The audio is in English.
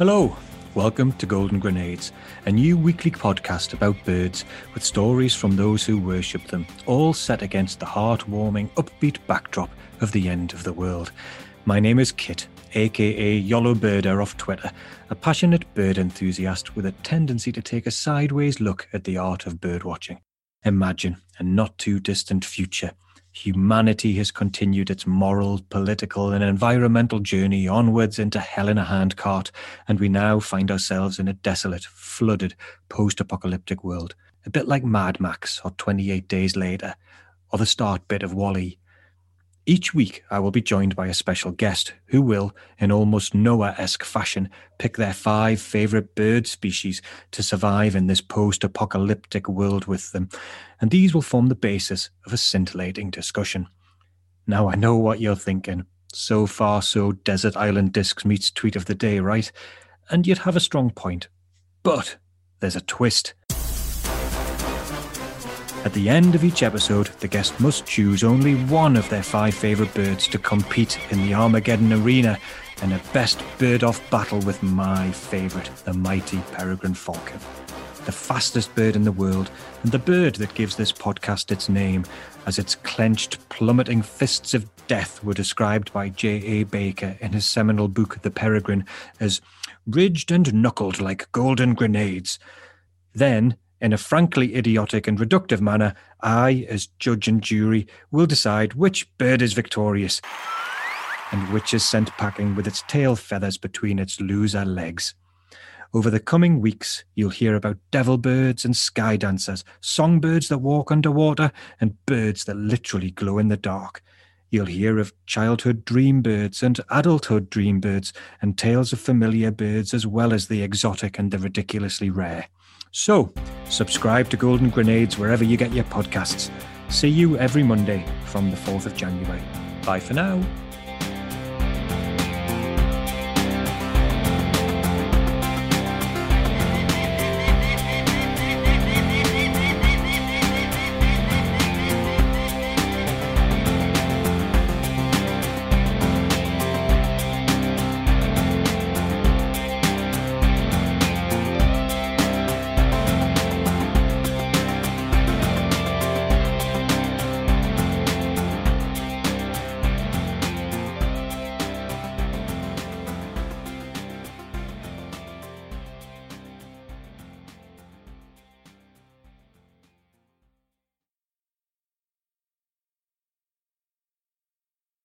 Hello, welcome to Golden Grenades, a new weekly podcast about birds with stories from those who worship them, all set against the heartwarming, upbeat backdrop of the end of the world. My name is Kit, aka Yellow Birder off Twitter, a passionate bird enthusiast with a tendency to take a sideways look at the art of birdwatching. Imagine a not too distant future Humanity has continued its moral, political, and environmental journey onwards into hell in a handcart, and we now find ourselves in a desolate, flooded, post apocalyptic world, a bit like Mad Max or 28 Days Later, or the start bit of WALL-E. Each week, I will be joined by a special guest who will, in almost Noah esque fashion, pick their five favourite bird species to survive in this post apocalyptic world with them, and these will form the basis of a scintillating discussion. Now, I know what you're thinking. So far, so Desert Island Discs meets tweet of the day, right? And you'd have a strong point. But there's a twist. At the end of each episode, the guest must choose only one of their five favourite birds to compete in the Armageddon arena in a best bird off battle with my favourite, the mighty peregrine falcon. The fastest bird in the world, and the bird that gives this podcast its name, as its clenched, plummeting fists of death were described by J.A. Baker in his seminal book, The Peregrine, as ridged and knuckled like golden grenades. Then, in a frankly idiotic and reductive manner, I, as judge and jury, will decide which bird is victorious and which is sent packing with its tail feathers between its loser legs. Over the coming weeks, you'll hear about devil birds and sky dancers, songbirds that walk underwater, and birds that literally glow in the dark. You'll hear of childhood dream birds and adulthood dream birds, and tales of familiar birds as well as the exotic and the ridiculously rare. So, subscribe to Golden Grenades wherever you get your podcasts. See you every Monday from the 4th of January. Bye for now.